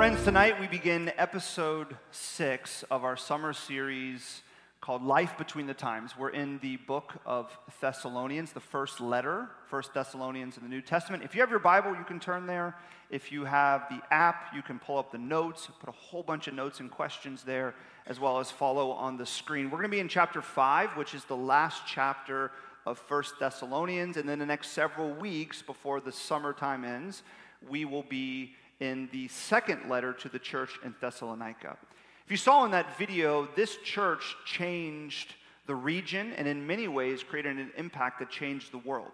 friends, tonight we begin episode six of our summer series called Life Between the Times. We're in the book of Thessalonians, the first letter, First Thessalonians in the New Testament. If you have your Bible, you can turn there. If you have the app, you can pull up the notes, put a whole bunch of notes and questions there, as well as follow on the screen. We're going to be in chapter five, which is the last chapter of First Thessalonians, and then the next several weeks before the summertime ends, we will be in the second letter to the church in Thessalonica. If you saw in that video, this church changed the region and in many ways created an impact that changed the world.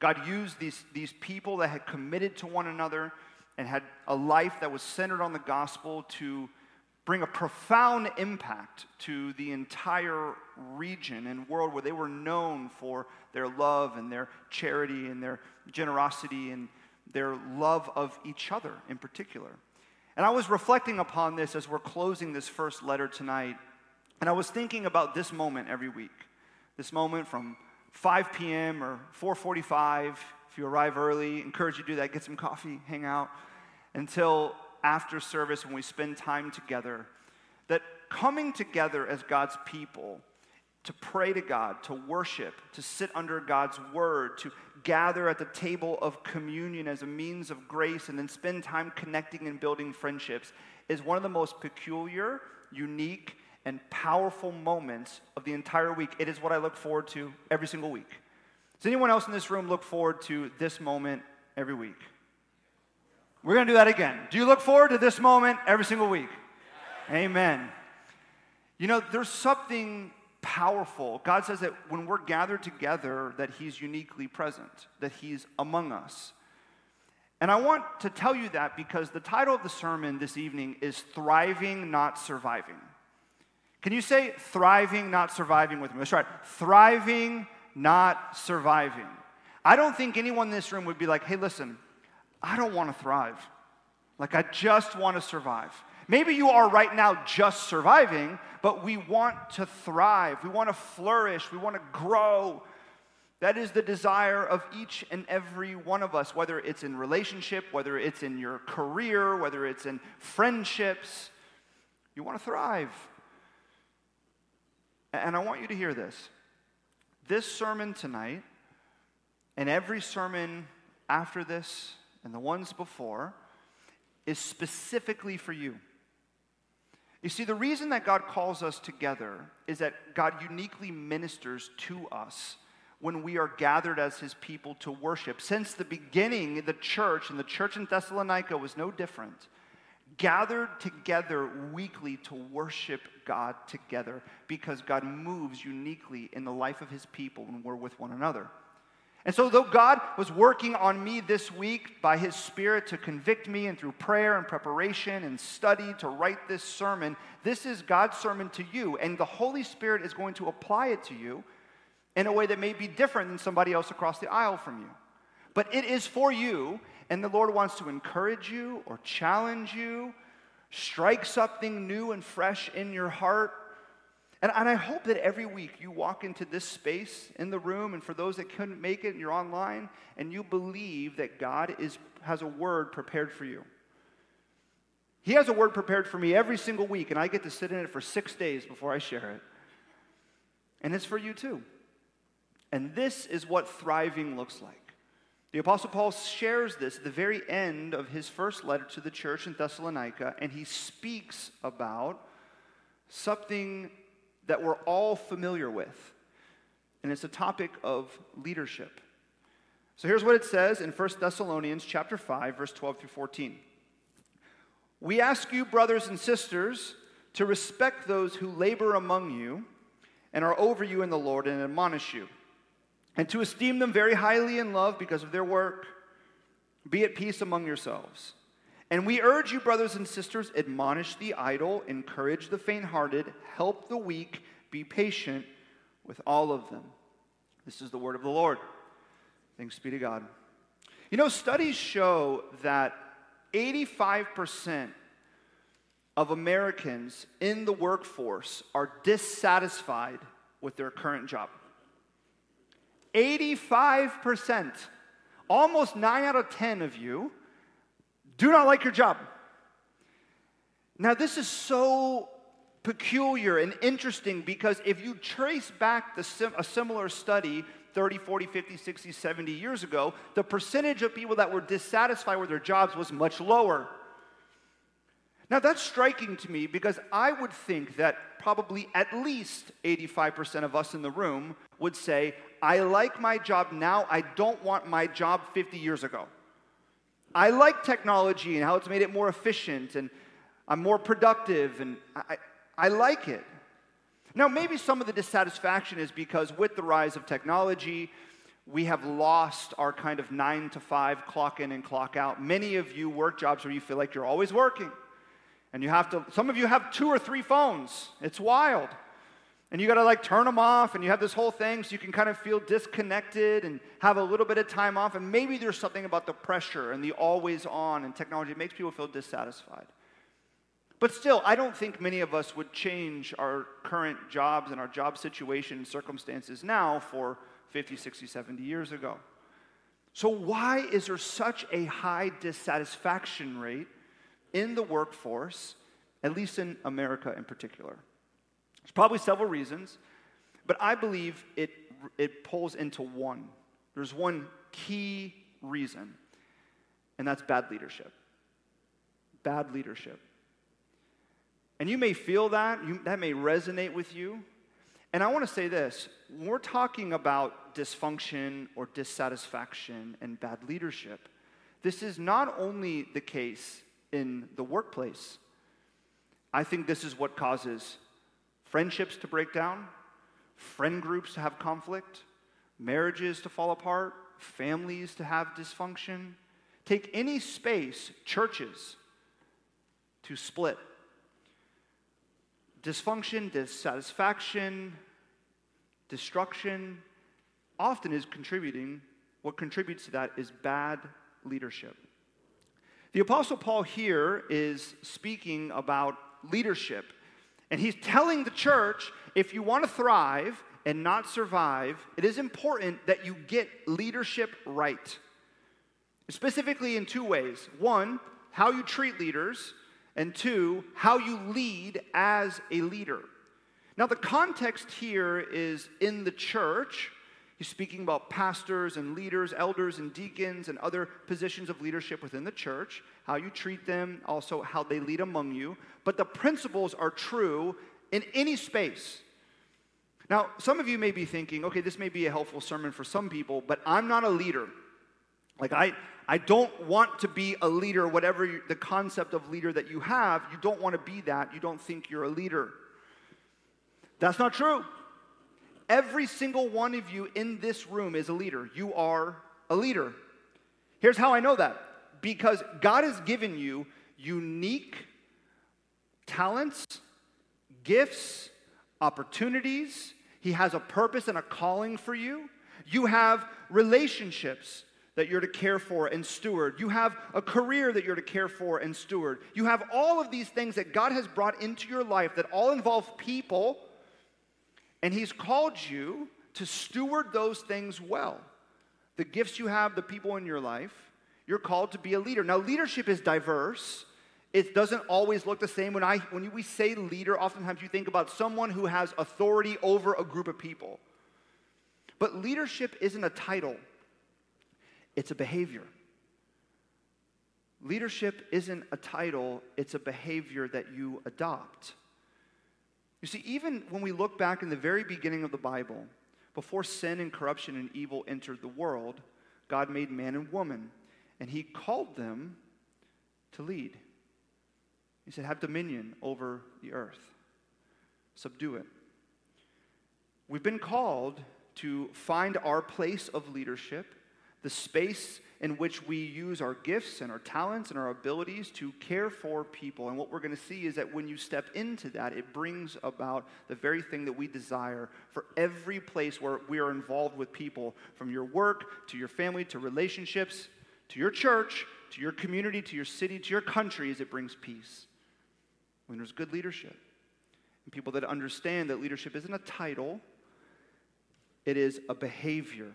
God used these, these people that had committed to one another and had a life that was centered on the gospel to bring a profound impact to the entire region and world where they were known for their love and their charity and their generosity and their love of each other in particular. And I was reflecting upon this as we're closing this first letter tonight, and I was thinking about this moment every week. This moment from 5 p.m. or 4:45 if you arrive early, encourage you to do that, get some coffee, hang out until after service when we spend time together. That coming together as God's people to pray to God, to worship, to sit under God's word, to gather at the table of communion as a means of grace, and then spend time connecting and building friendships is one of the most peculiar, unique, and powerful moments of the entire week. It is what I look forward to every single week. Does anyone else in this room look forward to this moment every week? We're going to do that again. Do you look forward to this moment every single week? Amen. You know, there's something powerful. God says that when we're gathered together, that He's uniquely present, that He's among us. And I want to tell you that because the title of the sermon this evening is Thriving, Not Surviving. Can you say thriving, not surviving with me? Let's try Thriving, not surviving. I don't think anyone in this room would be like, hey, listen, I don't want to thrive. Like, I just want to survive. Maybe you are right now just surviving, but we want to thrive. We want to flourish. We want to grow. That is the desire of each and every one of us, whether it's in relationship, whether it's in your career, whether it's in friendships. You want to thrive. And I want you to hear this. This sermon tonight, and every sermon after this, and the ones before, is specifically for you. You see, the reason that God calls us together is that God uniquely ministers to us when we are gathered as his people to worship. Since the beginning, the church, and the church in Thessalonica was no different, gathered together weekly to worship God together because God moves uniquely in the life of his people when we're with one another. And so, though God was working on me this week by His Spirit to convict me and through prayer and preparation and study to write this sermon, this is God's sermon to you. And the Holy Spirit is going to apply it to you in a way that may be different than somebody else across the aisle from you. But it is for you, and the Lord wants to encourage you or challenge you, strike something new and fresh in your heart and, and I hope that every week you walk into this space in the room, and for those that couldn't make it and you're online, and you believe that God is, has a word prepared for you. He has a word prepared for me every single week, and I get to sit in it for six days before I share it. And it's for you too. And this is what thriving looks like. The Apostle Paul shares this at the very end of his first letter to the church in Thessalonica, and he speaks about something that we're all familiar with. And it's a topic of leadership. So here's what it says in 1 Thessalonians chapter 5 verse 12 through 14. We ask you brothers and sisters to respect those who labor among you and are over you in the Lord and admonish you and to esteem them very highly in love because of their work. Be at peace among yourselves. And we urge you, brothers and sisters, admonish the idle, encourage the faint hearted, help the weak, be patient with all of them. This is the word of the Lord. Thanks be to God. You know, studies show that 85% of Americans in the workforce are dissatisfied with their current job. 85%. Almost 9 out of 10 of you do not like your job. Now, this is so peculiar and interesting because if you trace back sim- a similar study 30, 40, 50, 60, 70 years ago, the percentage of people that were dissatisfied with their jobs was much lower. Now, that's striking to me because I would think that probably at least 85% of us in the room would say, I like my job now, I don't want my job 50 years ago. I like technology and how it's made it more efficient, and I'm more productive, and I, I like it. Now, maybe some of the dissatisfaction is because with the rise of technology, we have lost our kind of nine to five clock in and clock out. Many of you work jobs where you feel like you're always working. And you have to, some of you have two or three phones. It's wild. And you got to like turn them off, and you have this whole thing so you can kind of feel disconnected and have a little bit of time off. And maybe there's something about the pressure and the always on and technology that makes people feel dissatisfied. But still, I don't think many of us would change our current jobs and our job situation and circumstances now for 50, 60, 70 years ago. So, why is there such a high dissatisfaction rate in the workforce, at least in America in particular. There's probably several reasons, but I believe it, it pulls into one. There's one key reason, and that's bad leadership. Bad leadership. And you may feel that, you, that may resonate with you. And I want to say this when we're talking about dysfunction or dissatisfaction and bad leadership, this is not only the case in the workplace. I think this is what causes friendships to break down, friend groups to have conflict, marriages to fall apart, families to have dysfunction. Take any space, churches, to split. Dysfunction, dissatisfaction, destruction often is contributing, what contributes to that is bad leadership. The Apostle Paul here is speaking about leadership. And he's telling the church if you want to thrive and not survive, it is important that you get leadership right. Specifically, in two ways one, how you treat leaders, and two, how you lead as a leader. Now, the context here is in the church, He's speaking about pastors and leaders, elders and deacons, and other positions of leadership within the church, how you treat them, also how they lead among you. But the principles are true in any space. Now, some of you may be thinking, okay, this may be a helpful sermon for some people, but I'm not a leader. Like, I, I don't want to be a leader, whatever you, the concept of leader that you have, you don't want to be that. You don't think you're a leader. That's not true. Every single one of you in this room is a leader. You are a leader. Here's how I know that because God has given you unique talents, gifts, opportunities. He has a purpose and a calling for you. You have relationships that you're to care for and steward. You have a career that you're to care for and steward. You have all of these things that God has brought into your life that all involve people and He's called you to steward those things well. The gifts you have, the people in your life, you're called to be a leader. Now, leadership is diverse. It doesn't always look the same. When, I, when we say leader, oftentimes you think about someone who has authority over a group of people. But leadership isn't a title, it's a behavior. Leadership isn't a title, it's a behavior that you adopt. You see, even when we look back in the very beginning of the Bible, before sin and corruption and evil entered the world, God made man and woman, and He called them to lead. He said, Have dominion over the earth, subdue it. We've been called to find our place of leadership, the space in which we use our gifts and our talents and our abilities to care for people. And what we're going to see is that when you step into that, it brings about the very thing that we desire for every place where we are involved with people, from your work to your family to relationships to your church to your community to your city to your country, as it brings peace. When there's good leadership and people that understand that leadership isn't a title, it is a behavior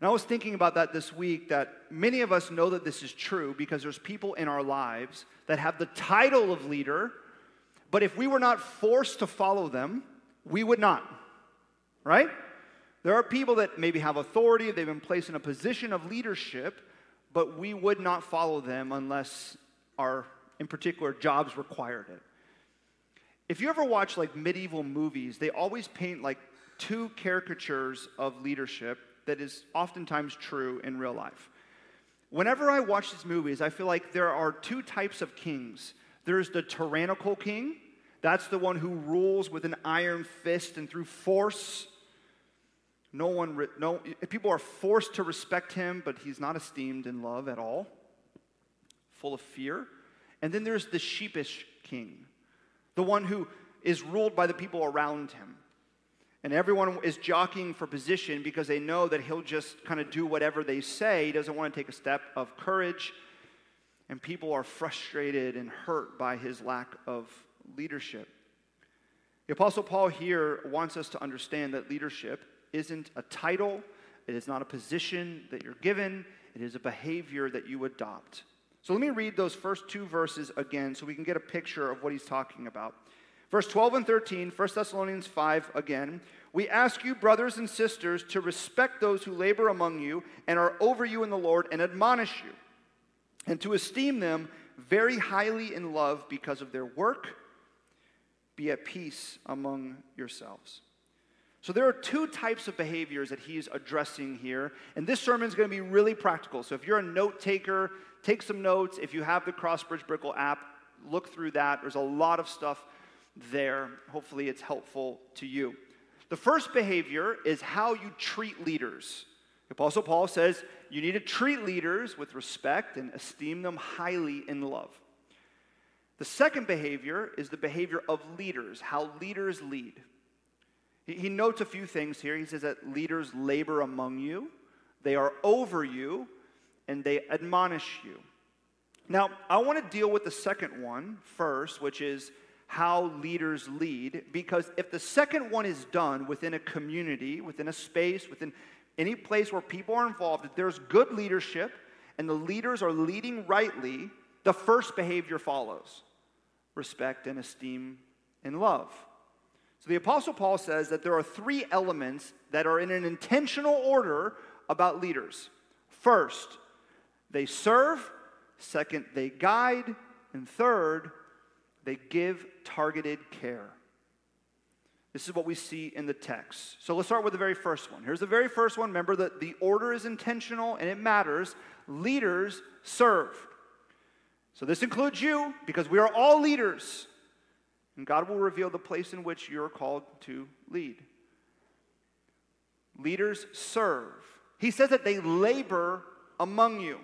And I was thinking about that this week that many of us know that this is true because there's people in our lives that have the title of leader, but if we were not forced to follow them, we would not. Right? There are people that maybe have authority, they've been placed in a position of leadership, but we would not follow them unless our, in particular, jobs required it. If you ever watch like medieval movies, they always paint like two caricatures of leadership that is oftentimes true in real life. Whenever I watch these movies, I feel like there are two types of kings. There's the tyrannical king, that's the one who rules with an iron fist and through force. No one, no, people are forced to respect him, but he's not esteemed in love at all, full of fear. And then there's the sheepish king, the one who is ruled by the people around him. And everyone is jockeying for position because they know that he'll just kind of do whatever they say. He doesn't want to take a step of courage. And people are frustrated and hurt by his lack of leadership. The Apostle Paul here wants us to understand that leadership isn't a title, it is not a position that you're given, it is a behavior that you adopt. So let me read those first two verses again so we can get a picture of what he's talking about. Verse 12 and 13, 1 Thessalonians 5 again. We ask you, brothers and sisters, to respect those who labor among you and are over you in the Lord and admonish you, and to esteem them very highly in love because of their work. Be at peace among yourselves. So, there are two types of behaviors that he's addressing here, and this sermon is going to be really practical. So, if you're a note taker, take some notes. If you have the Crossbridge Brickell app, look through that. There's a lot of stuff there. Hopefully, it's helpful to you. The first behavior is how you treat leaders. The Apostle Paul says you need to treat leaders with respect and esteem them highly in love. The second behavior is the behavior of leaders, how leaders lead. He notes a few things here. He says that leaders labor among you, they are over you, and they admonish you. Now, I want to deal with the second one first, which is how leaders lead, because if the second one is done within a community, within a space, within any place where people are involved, if there's good leadership and the leaders are leading rightly, the first behavior follows respect and esteem and love. So the Apostle Paul says that there are three elements that are in an intentional order about leaders. First, they serve. Second, they guide. And third, they give targeted care. This is what we see in the text. So let's start with the very first one. Here's the very first one. Remember that the order is intentional and it matters. Leaders serve. So this includes you because we are all leaders. And God will reveal the place in which you're called to lead. Leaders serve. He says that they labor among you.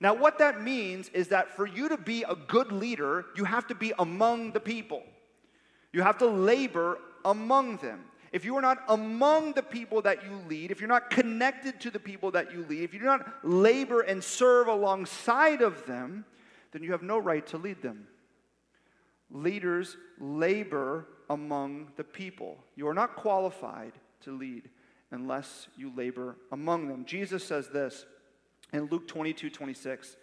Now, what that means is that for you to be a good leader, you have to be among the people. You have to labor among them. If you are not among the people that you lead, if you're not connected to the people that you lead, if you do not labor and serve alongside of them, then you have no right to lead them. Leaders labor among the people. You are not qualified to lead unless you labor among them. Jesus says this in Luke 22 26.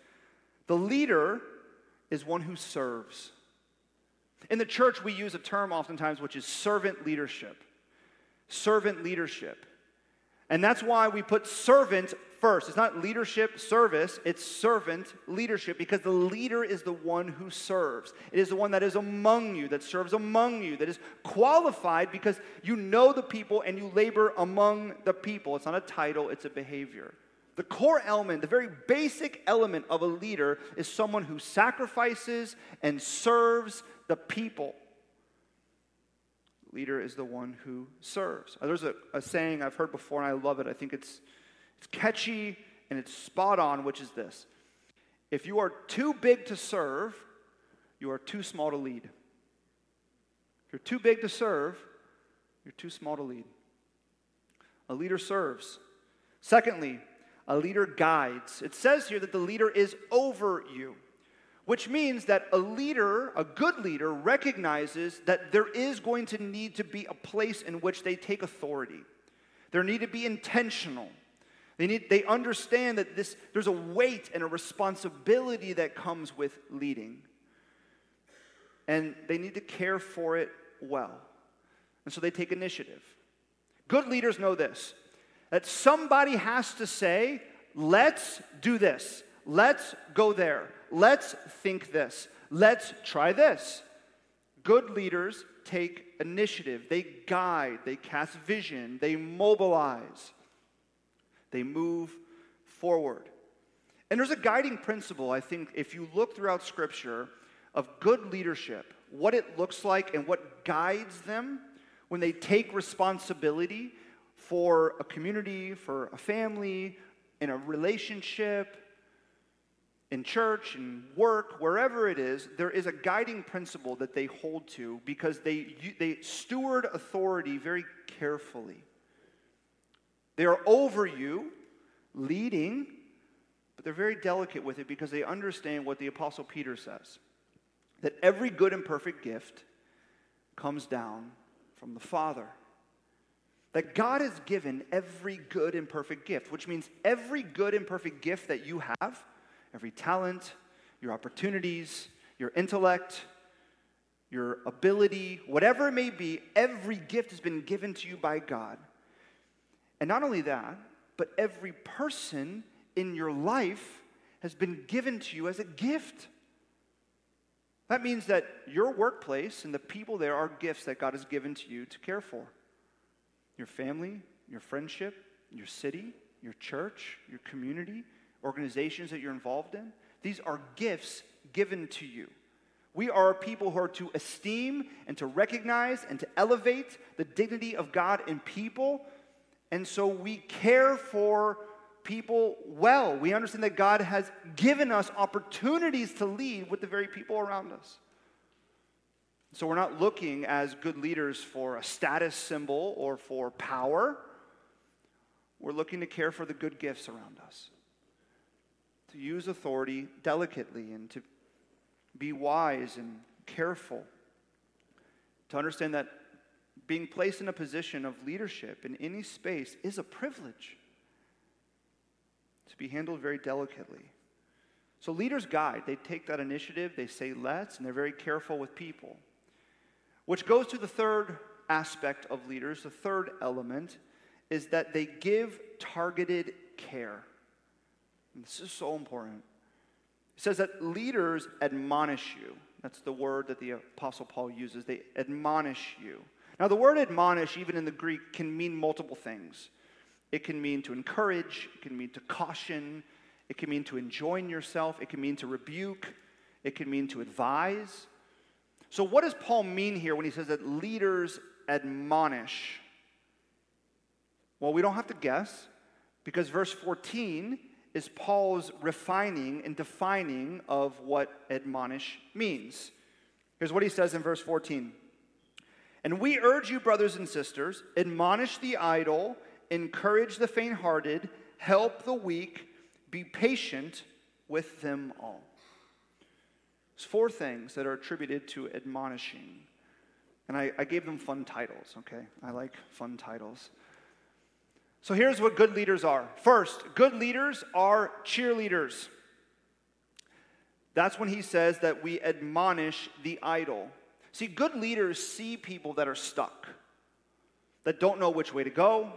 The leader is one who serves. In the church, we use a term oftentimes which is servant leadership. Servant leadership. And that's why we put servant first. It's not leadership service, it's servant leadership because the leader is the one who serves. It is the one that is among you, that serves among you, that is qualified because you know the people and you labor among the people. It's not a title, it's a behavior. The core element, the very basic element of a leader is someone who sacrifices and serves the people. Leader is the one who serves. There's a, a saying I've heard before and I love it. I think it's, it's catchy and it's spot on, which is this If you are too big to serve, you are too small to lead. If you're too big to serve, you're too small to lead. A leader serves. Secondly, a leader guides. It says here that the leader is over you, which means that a leader, a good leader, recognizes that there is going to need to be a place in which they take authority. There need to be intentional. They, need, they understand that this, there's a weight and a responsibility that comes with leading. And they need to care for it well. And so they take initiative. Good leaders know this that somebody has to say, let's do this, let's go there, let's think this, let's try this. Good leaders take initiative, they guide, they cast vision, they mobilize, they move forward. And there's a guiding principle, I think, if you look throughout Scripture of good leadership, what it looks like and what guides them when they take responsibility for a community, for a family, in a relationship, in church, in work, wherever it is, there is a guiding principle that they hold to because they, they steward authority very carefully. They are over you, leading, but they're very delicate with it because they understand what the Apostle Peter says that every good and perfect gift comes down from the Father. That God has given every good and perfect gift, which means every good and perfect gift that you have, every talent, your opportunities, your intellect, your ability, whatever it may be, every gift has been given to you by God. And not only that, but every person in your life has been given to you as a gift. That means that your workplace and the people there are gifts that God has given to you to care for. Your family, your friendship, your city, your church, your community, organizations that you're involved in, these are gifts given to you. We are people who are to esteem and to recognize and to elevate the dignity of God in people. And so we care for people well. We understand that God has given us opportunities to lead with the very people around us. So we're not looking as good leaders for a status symbol or for power. We're looking to care for the good gifts around us, to use authority delicately and to be wise and careful, to understand that being placed in a position of leadership in any space is a privilege to be handled very delicately. So, leaders guide. They take that initiative, they say let's, and they're very careful with people. Which goes to the third aspect of leaders. The third element is that they give targeted care. And this is so important. It says that leaders admonish you. That's the word that the Apostle Paul uses. They admonish you. Now, the word admonish, even in the Greek, can mean multiple things. It can mean to encourage, it can mean to caution, it can mean to enjoin yourself, it can mean to rebuke, it can mean to advise. So, what does Paul mean here when he says that leaders admonish? Well, we don't have to guess because verse 14 is Paul's refining and defining of what admonish means. Here's what he says in verse 14. And we urge you, brothers and sisters, admonish the idle encourage the faint hearted, help the weak, be patient with them all. There's four things that are attributed to admonishing. And I, I gave them fun titles, okay? I like fun titles. So here's what good leaders are. First, good leaders are cheerleaders. That's when he says that we admonish the idle. See, good leaders see people that are stuck, that don't know which way to go,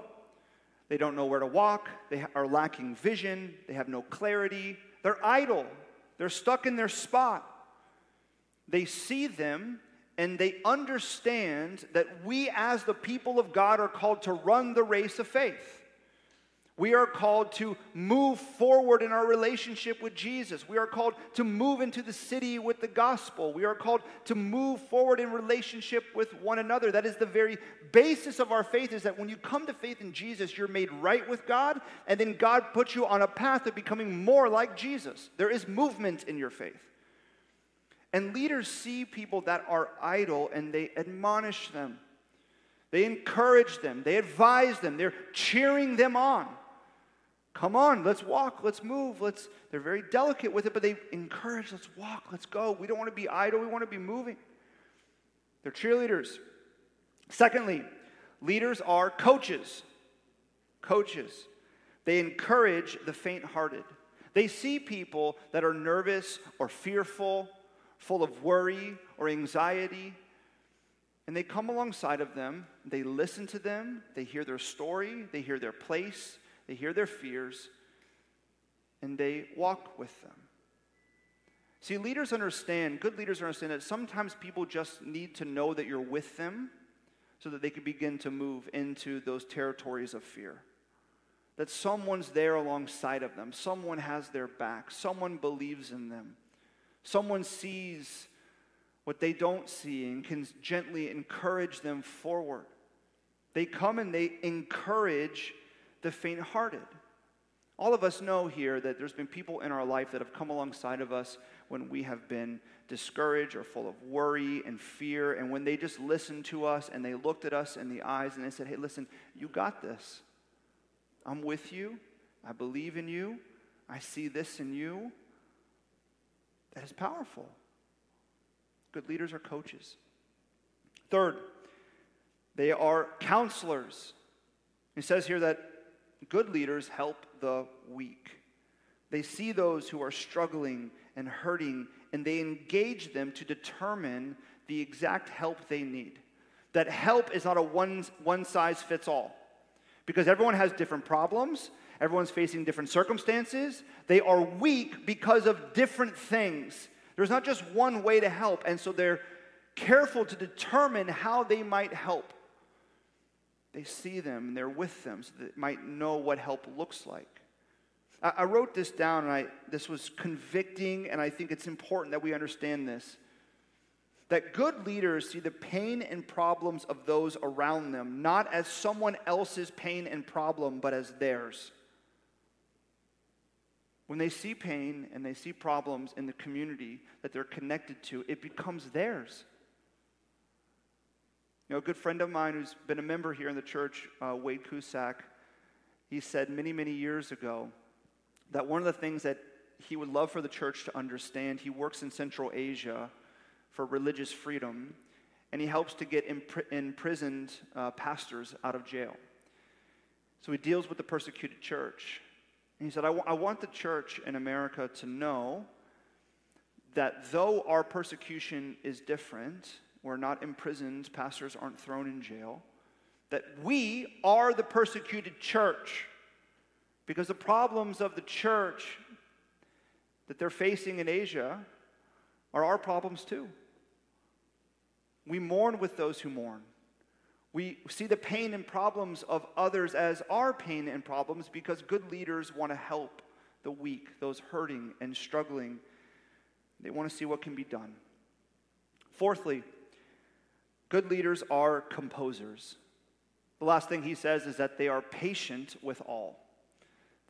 they don't know where to walk. They are lacking vision. They have no clarity. They're idle. They're stuck in their spot. They see them and they understand that we, as the people of God, are called to run the race of faith. We are called to move forward in our relationship with Jesus. We are called to move into the city with the gospel. We are called to move forward in relationship with one another. That is the very basis of our faith is that when you come to faith in Jesus, you're made right with God, and then God puts you on a path of becoming more like Jesus. There is movement in your faith. And leaders see people that are idle and they admonish them. They encourage them, they advise them, they're cheering them on. Come on, let's walk, let's move, let's they're very delicate with it, but they encourage, let's walk, let's go. We don't want to be idle, we want to be moving. They're cheerleaders. Secondly, leaders are coaches. Coaches. They encourage the faint hearted. They see people that are nervous or fearful, full of worry or anxiety, and they come alongside of them. They listen to them. They hear their story. They hear their place. They hear their fears. And they walk with them. See, leaders understand, good leaders understand that sometimes people just need to know that you're with them so that they can begin to move into those territories of fear. That someone's there alongside of them, someone has their back, someone believes in them, someone sees what they don't see and can gently encourage them forward. They come and they encourage the faint hearted. All of us know here that there's been people in our life that have come alongside of us when we have been discouraged or full of worry and fear, and when they just listened to us and they looked at us in the eyes and they said, Hey, listen, you got this. I'm with you. I believe in you. I see this in you. That is powerful. Good leaders are coaches. Third, they are counselors. It says here that good leaders help the weak. They see those who are struggling and hurting, and they engage them to determine the exact help they need. That help is not a one, one size fits all, because everyone has different problems, everyone's facing different circumstances. They are weak because of different things. There's not just one way to help, and so they're careful to determine how they might help. They see them and they're with them so they might know what help looks like. I, I wrote this down and I, this was convicting, and I think it's important that we understand this. That good leaders see the pain and problems of those around them not as someone else's pain and problem, but as theirs. When they see pain and they see problems in the community that they're connected to, it becomes theirs. You know, a good friend of mine who's been a member here in the church, uh, Wade Cusack, he said many, many years ago that one of the things that he would love for the church to understand, he works in Central Asia for religious freedom, and he helps to get impr- imprisoned uh, pastors out of jail. So he deals with the persecuted church. And he said, I, w- I want the church in America to know that though our persecution is different, we're not imprisoned, pastors aren't thrown in jail, that we are the persecuted church. Because the problems of the church that they're facing in Asia are our problems too. We mourn with those who mourn. We see the pain and problems of others as our pain and problems because good leaders want to help the weak, those hurting and struggling. They want to see what can be done. Fourthly, Good leaders are composers. The last thing he says is that they are patient with all.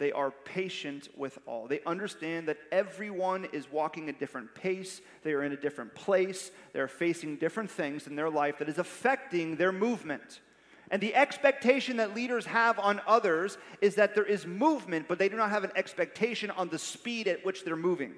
They are patient with all. They understand that everyone is walking a different pace. They are in a different place. They're facing different things in their life that is affecting their movement. And the expectation that leaders have on others is that there is movement, but they do not have an expectation on the speed at which they're moving.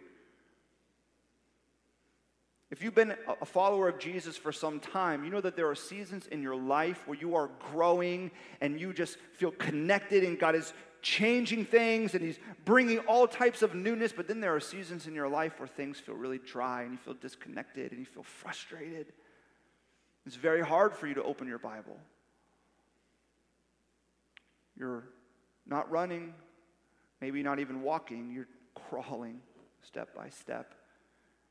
If you've been a follower of Jesus for some time, you know that there are seasons in your life where you are growing and you just feel connected and God is changing things and He's bringing all types of newness. But then there are seasons in your life where things feel really dry and you feel disconnected and you feel frustrated. It's very hard for you to open your Bible. You're not running, maybe not even walking, you're crawling step by step.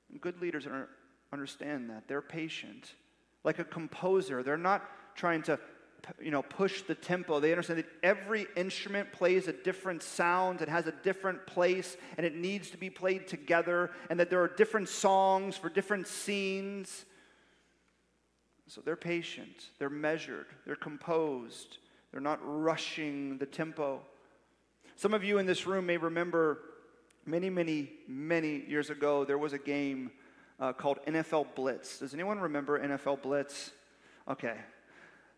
And good leaders understand that. They're patient. Like a composer, they're not trying to you know push the tempo they understand that every instrument plays a different sound it has a different place and it needs to be played together and that there are different songs for different scenes so they're patient they're measured they're composed they're not rushing the tempo some of you in this room may remember many many many years ago there was a game uh, called NFL Blitz. Does anyone remember NFL Blitz? Okay.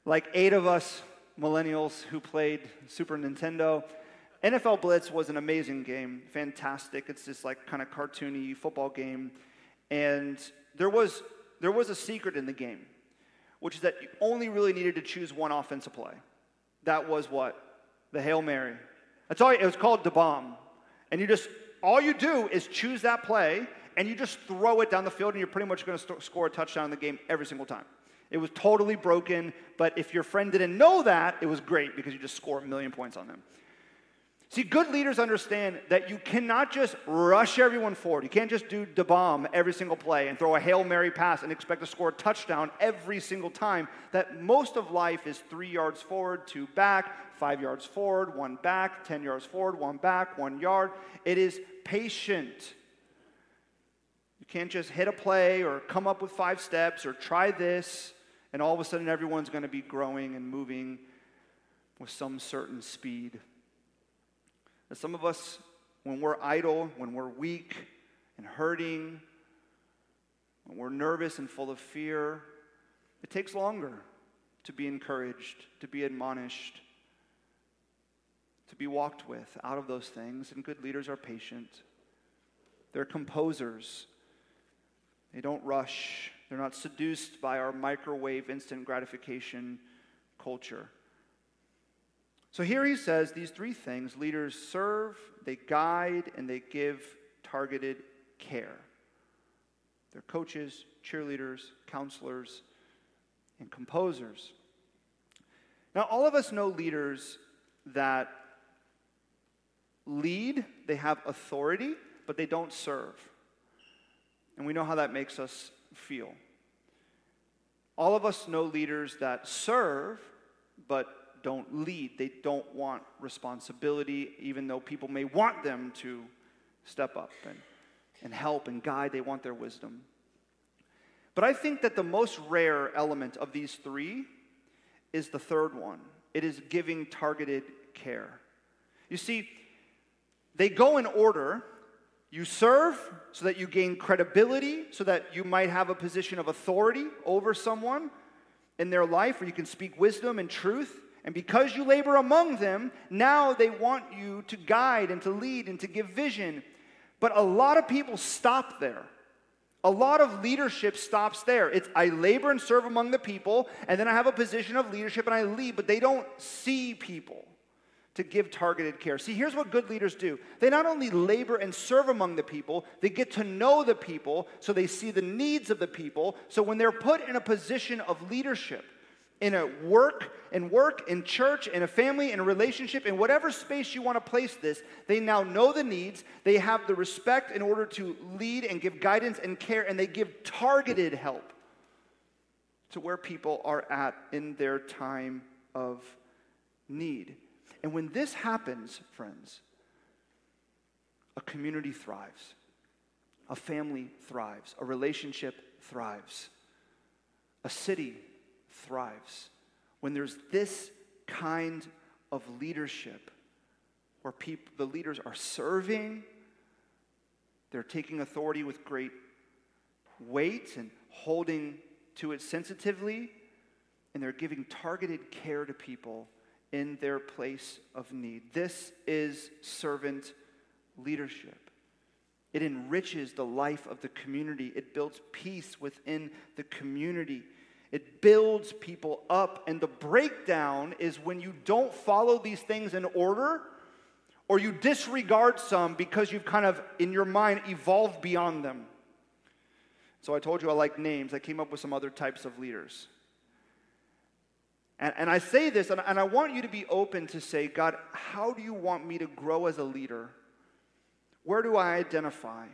Like eight of us millennials who played Super Nintendo. NFL Blitz was an amazing game, fantastic. It's this like kind of cartoony football game. And there was, there was a secret in the game, which is that you only really needed to choose one offensive play. That was what? The Hail Mary. That's all. It was called the bomb, and you just all you do is choose that play, and you just throw it down the field, and you're pretty much going to st- score a touchdown in the game every single time. It was totally broken, but if your friend didn't know that, it was great because you just score a million points on them. See, good leaders understand that you cannot just rush everyone forward. You can't just do the bomb every single play and throw a Hail Mary pass and expect to score a touchdown every single time. That most of life is three yards forward, two back, five yards forward, one back, 10 yards forward, one back, one yard. It is patient. You can't just hit a play or come up with five steps or try this, and all of a sudden everyone's going to be growing and moving with some certain speed. And some of us, when we're idle, when we're weak and hurting, when we're nervous and full of fear, it takes longer to be encouraged, to be admonished, to be walked with out of those things. And good leaders are patient. They're composers. They don't rush. They're not seduced by our microwave instant gratification culture. So here he says these three things leaders serve, they guide, and they give targeted care. They're coaches, cheerleaders, counselors, and composers. Now, all of us know leaders that lead, they have authority, but they don't serve. And we know how that makes us feel. All of us know leaders that serve, but don't lead. They don't want responsibility, even though people may want them to step up and, and help and guide. They want their wisdom. But I think that the most rare element of these three is the third one it is giving targeted care. You see, they go in order. You serve so that you gain credibility, so that you might have a position of authority over someone in their life where you can speak wisdom and truth. And because you labor among them, now they want you to guide and to lead and to give vision. But a lot of people stop there. A lot of leadership stops there. It's I labor and serve among the people, and then I have a position of leadership and I lead, but they don't see people to give targeted care. See, here's what good leaders do they not only labor and serve among the people, they get to know the people so they see the needs of the people. So when they're put in a position of leadership, in a work, in work, in church, in a family, in a relationship, in whatever space you want to place this, they now know the needs. They have the respect in order to lead and give guidance and care, and they give targeted help to where people are at in their time of need. And when this happens, friends, a community thrives, a family thrives, a relationship thrives, a city thrives. When there's this kind of leadership where people, the leaders are serving, they're taking authority with great weight and holding to it sensitively, and they're giving targeted care to people in their place of need. This is servant leadership. It enriches the life of the community. It builds peace within the community. It builds people up. And the breakdown is when you don't follow these things in order or you disregard some because you've kind of, in your mind, evolved beyond them. So I told you I like names. I came up with some other types of leaders. And, and I say this, and, and I want you to be open to say, God, how do you want me to grow as a leader? Where do I identify?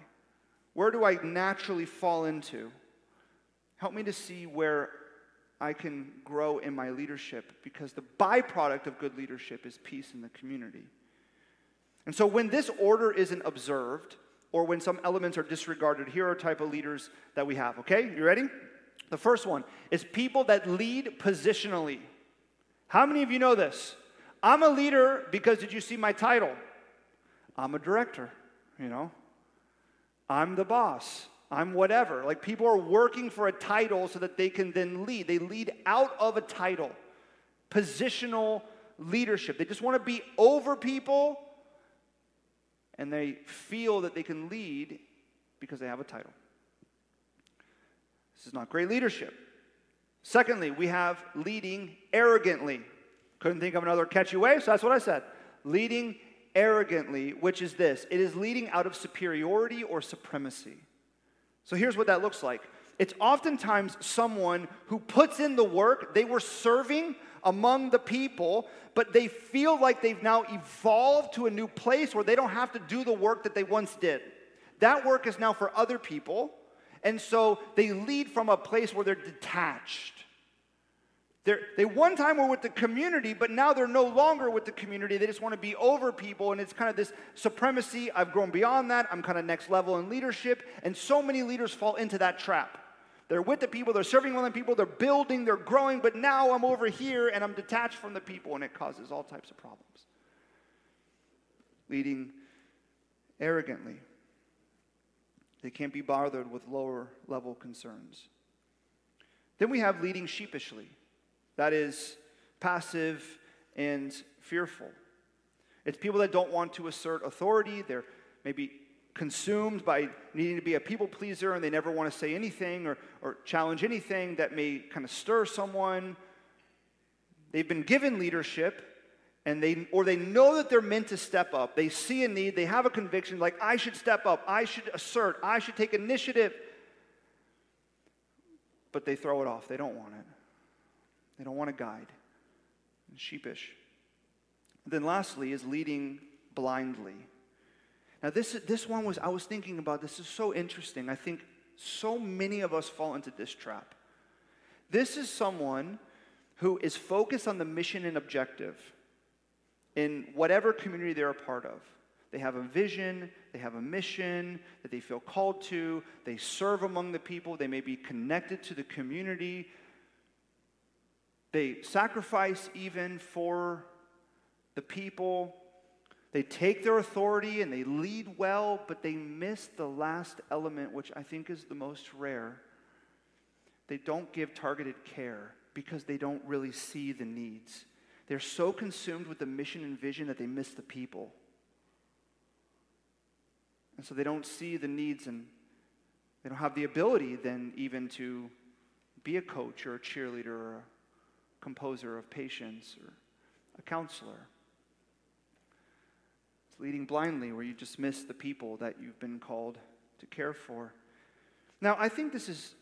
Where do I naturally fall into? Help me to see where I can grow in my leadership because the byproduct of good leadership is peace in the community. And so when this order isn't observed, or when some elements are disregarded, here are type of leaders that we have, okay? You ready? The first one is people that lead positionally. How many of you know this? I'm a leader because did you see my title? I'm a director, you know? I'm the boss. I'm whatever. Like people are working for a title so that they can then lead. They lead out of a title, positional leadership. They just want to be over people and they feel that they can lead because they have a title. This is not great leadership. Secondly, we have leading arrogantly. Couldn't think of another catchy way, so that's what I said. Leading arrogantly, which is this it is leading out of superiority or supremacy. So here's what that looks like it's oftentimes someone who puts in the work, they were serving among the people, but they feel like they've now evolved to a new place where they don't have to do the work that they once did. That work is now for other people, and so they lead from a place where they're detached. They're, they one time were with the community, but now they're no longer with the community. They just want to be over people, and it's kind of this supremacy. I've grown beyond that. I'm kind of next level in leadership, and so many leaders fall into that trap. They're with the people, they're serving with the people, they're building, they're growing, but now I'm over here and I'm detached from the people, and it causes all types of problems. Leading arrogantly. They can't be bothered with lower level concerns. Then we have leading sheepishly. That is passive and fearful. It's people that don't want to assert authority. They're maybe consumed by needing to be a people pleaser and they never want to say anything or, or challenge anything that may kind of stir someone. They've been given leadership and they or they know that they're meant to step up. They see a need, they have a conviction like I should step up, I should assert, I should take initiative. But they throw it off. They don't want it. They don't want a guide. And sheepish. Then lastly is leading blindly. Now this this one was I was thinking about this is so interesting. I think so many of us fall into this trap. This is someone who is focused on the mission and objective in whatever community they're a part of. They have a vision, they have a mission that they feel called to, they serve among the people, they may be connected to the community. They sacrifice even for the people. They take their authority and they lead well, but they miss the last element, which I think is the most rare. They don't give targeted care because they don't really see the needs. They're so consumed with the mission and vision that they miss the people. And so they don't see the needs and they don't have the ability then even to be a coach or a cheerleader or a composer of patients or a counselor. It's leading blindly where you just miss the people that you've been called to care for. Now, I think this is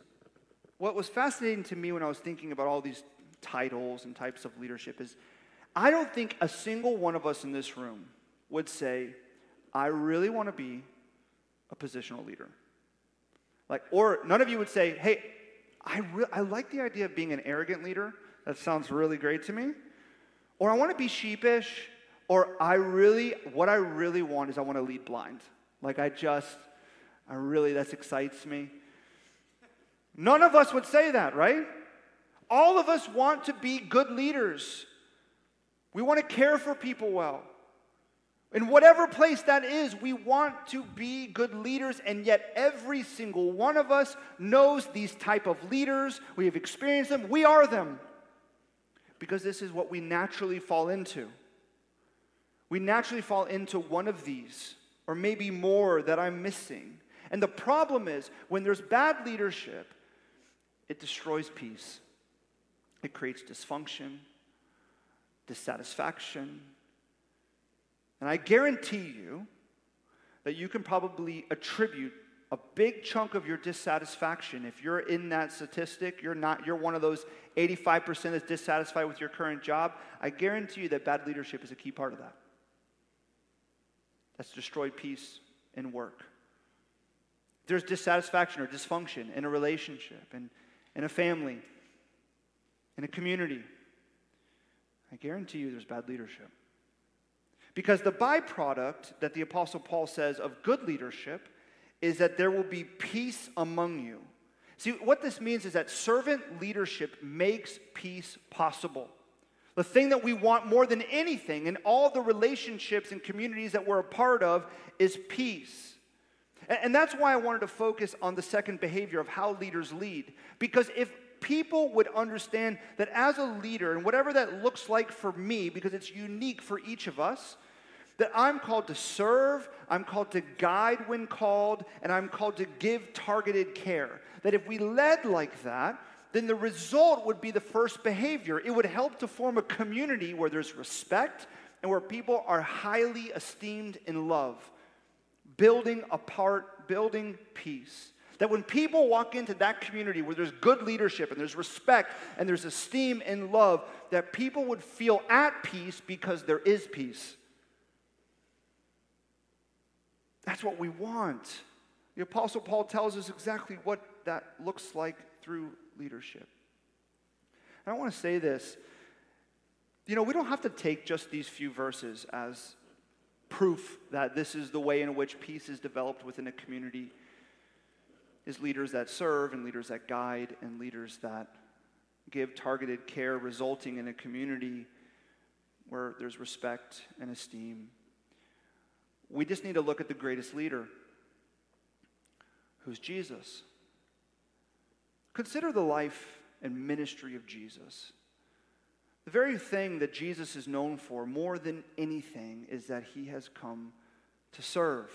what was fascinating to me when I was thinking about all these titles and types of leadership is I don't think a single one of us in this room would say, I really want to be a positional leader. Like, or none of you would say, hey, I, re- I like the idea of being an arrogant leader. That sounds really great to me. Or I want to be sheepish. Or I really, what I really want is I want to lead blind. Like, I just, I really, that excites me. None of us would say that, right? All of us want to be good leaders. We want to care for people well. In whatever place that is, we want to be good leaders, and yet every single one of us knows these type of leaders. We have experienced them. We are them. Because this is what we naturally fall into. We naturally fall into one of these, or maybe more that I'm missing. And the problem is, when there's bad leadership, it destroys peace. It creates dysfunction, dissatisfaction. And I guarantee you that you can probably attribute a big chunk of your dissatisfaction if you're in that statistic you're not you're one of those 85% that's dissatisfied with your current job i guarantee you that bad leadership is a key part of that. That's destroyed peace in work. There's dissatisfaction or dysfunction in a relationship and in a family in a community I guarantee you there's bad leadership. Because the byproduct that the Apostle Paul says of good leadership is that there will be peace among you. See, what this means is that servant leadership makes peace possible. The thing that we want more than anything in all the relationships and communities that we're a part of is peace. And that's why I wanted to focus on the second behavior of how leaders lead. Because if people would understand that as a leader, and whatever that looks like for me, because it's unique for each of us, that I'm called to serve, I'm called to guide when called, and I'm called to give targeted care. That if we led like that, then the result would be the first behavior. It would help to form a community where there's respect, and where people are highly esteemed in love, building apart, building peace. That when people walk into that community where there's good leadership and there's respect and there's esteem and love, that people would feel at peace because there is peace. That's what we want. The Apostle Paul tells us exactly what that looks like through leadership. And I want to say this. You know, we don't have to take just these few verses as proof that this is the way in which peace is developed within a community is leaders that serve and leaders that guide and leaders that give targeted care resulting in a community where there's respect and esteem we just need to look at the greatest leader, who's Jesus. Consider the life and ministry of Jesus. The very thing that Jesus is known for more than anything is that he has come to serve.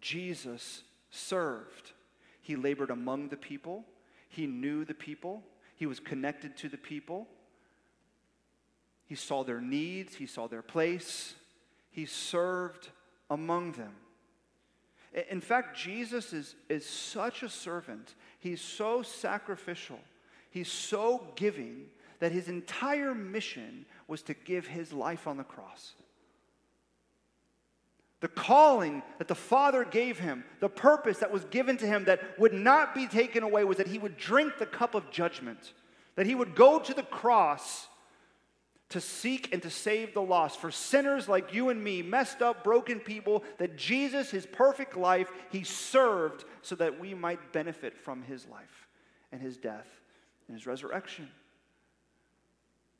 Jesus served. He labored among the people, he knew the people, he was connected to the people. He saw their needs, he saw their place, he served among them. In fact, Jesus is, is such a servant. He's so sacrificial. He's so giving that his entire mission was to give his life on the cross. The calling that the Father gave him, the purpose that was given to him that would not be taken away was that he would drink the cup of judgment, that he would go to the cross to seek and to save the lost. For sinners like you and me, messed up, broken people, that Jesus, his perfect life, he served so that we might benefit from his life and his death and his resurrection.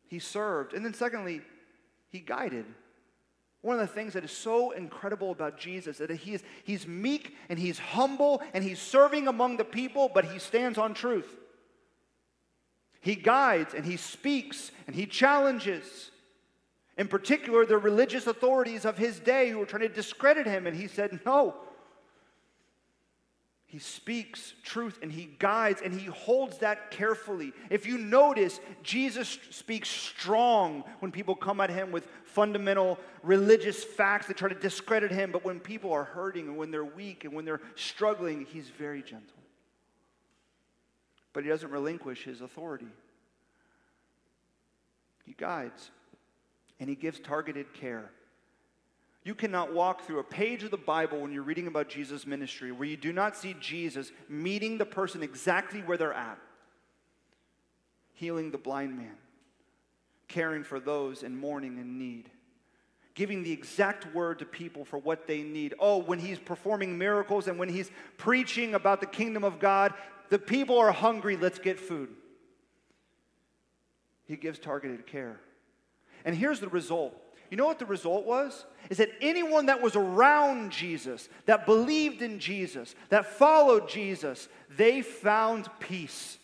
He served. And then, secondly, he guided. One of the things that is so incredible about Jesus that he is, he's meek and he's humble and he's serving among the people, but he stands on truth. He guides and he speaks and he challenges. In particular, the religious authorities of his day who were trying to discredit him, and he said, No. He speaks truth and he guides and he holds that carefully. If you notice, Jesus speaks strong when people come at him with fundamental religious facts that try to discredit him, but when people are hurting and when they're weak and when they're struggling, he's very gentle but he doesn't relinquish his authority. He guides and he gives targeted care. You cannot walk through a page of the Bible when you're reading about Jesus' ministry where you do not see Jesus meeting the person exactly where they're at, healing the blind man, caring for those in mourning and need giving the exact word to people for what they need. Oh, when he's performing miracles and when he's preaching about the kingdom of God, the people are hungry, let's get food. He gives targeted care. And here's the result. You know what the result was? Is that anyone that was around Jesus, that believed in Jesus, that followed Jesus, they found peace.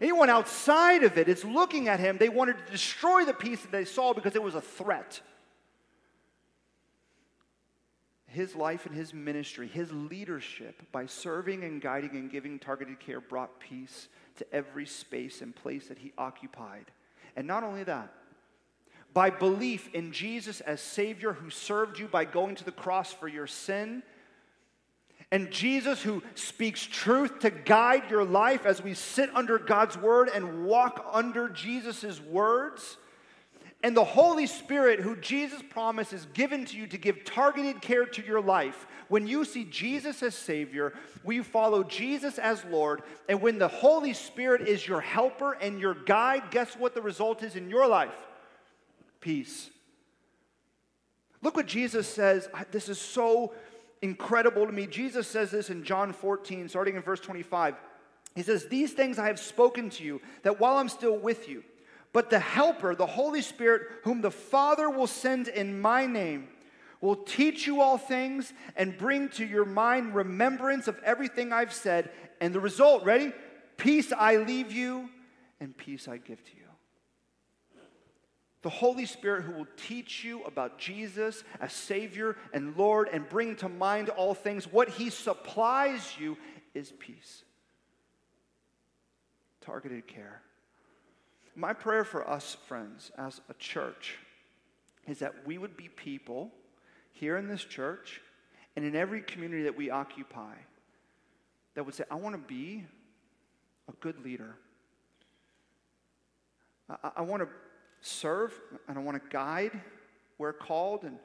Anyone outside of it is looking at him, they wanted to destroy the peace that they saw because it was a threat his life and his ministry, his leadership, by serving and guiding and giving targeted care, brought peace to every space and place that he occupied. And not only that, by belief in Jesus as Savior who served you by going to the cross for your sin, and Jesus who speaks truth to guide your life as we sit under God's word and walk under Jesus' words and the Holy Spirit, who Jesus promised is given to you to give targeted care to your life. When you see Jesus as Savior, we follow Jesus as Lord. And when the Holy Spirit is your helper and your guide, guess what the result is in your life? Peace. Look what Jesus says. This is so incredible to me. Jesus says this in John 14, starting in verse 25. He says, These things I have spoken to you, that while I'm still with you, but the Helper, the Holy Spirit, whom the Father will send in my name, will teach you all things and bring to your mind remembrance of everything I've said. And the result, ready? Peace I leave you, and peace I give to you. The Holy Spirit, who will teach you about Jesus as Savior and Lord and bring to mind all things, what He supplies you is peace. Targeted care. My prayer for us, friends, as a church, is that we would be people here in this church and in every community that we occupy that would say, I want to be a good leader. I, I want to serve and I want to guide where called, and,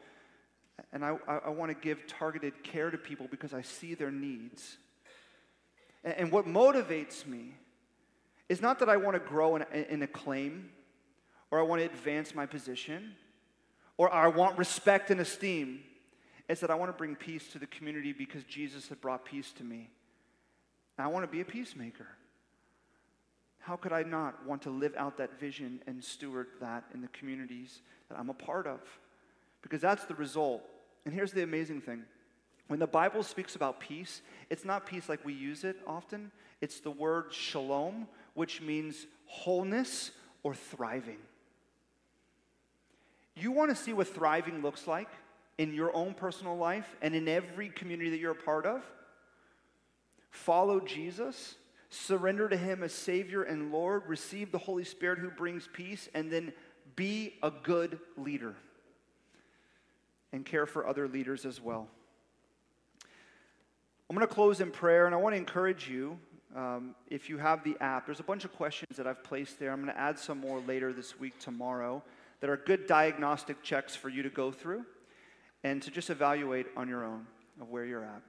and I, I want to give targeted care to people because I see their needs. And, and what motivates me is not that I want to grow in, in acclaim or I want to advance my position or I want respect and esteem. It's that I want to bring peace to the community because Jesus had brought peace to me. And I want to be a peacemaker. How could I not want to live out that vision and steward that in the communities that I'm a part of? Because that's the result. And here's the amazing thing when the Bible speaks about peace, it's not peace like we use it often, it's the word shalom, which means wholeness or thriving. You want to see what thriving looks like in your own personal life and in every community that you're a part of? Follow Jesus, surrender to Him as Savior and Lord, receive the Holy Spirit who brings peace, and then be a good leader and care for other leaders as well. I'm going to close in prayer, and I want to encourage you um, if you have the app, there's a bunch of questions that I've placed there. I'm going to add some more later this week, tomorrow, that are good diagnostic checks for you to go through and to just evaluate on your own of where you're at.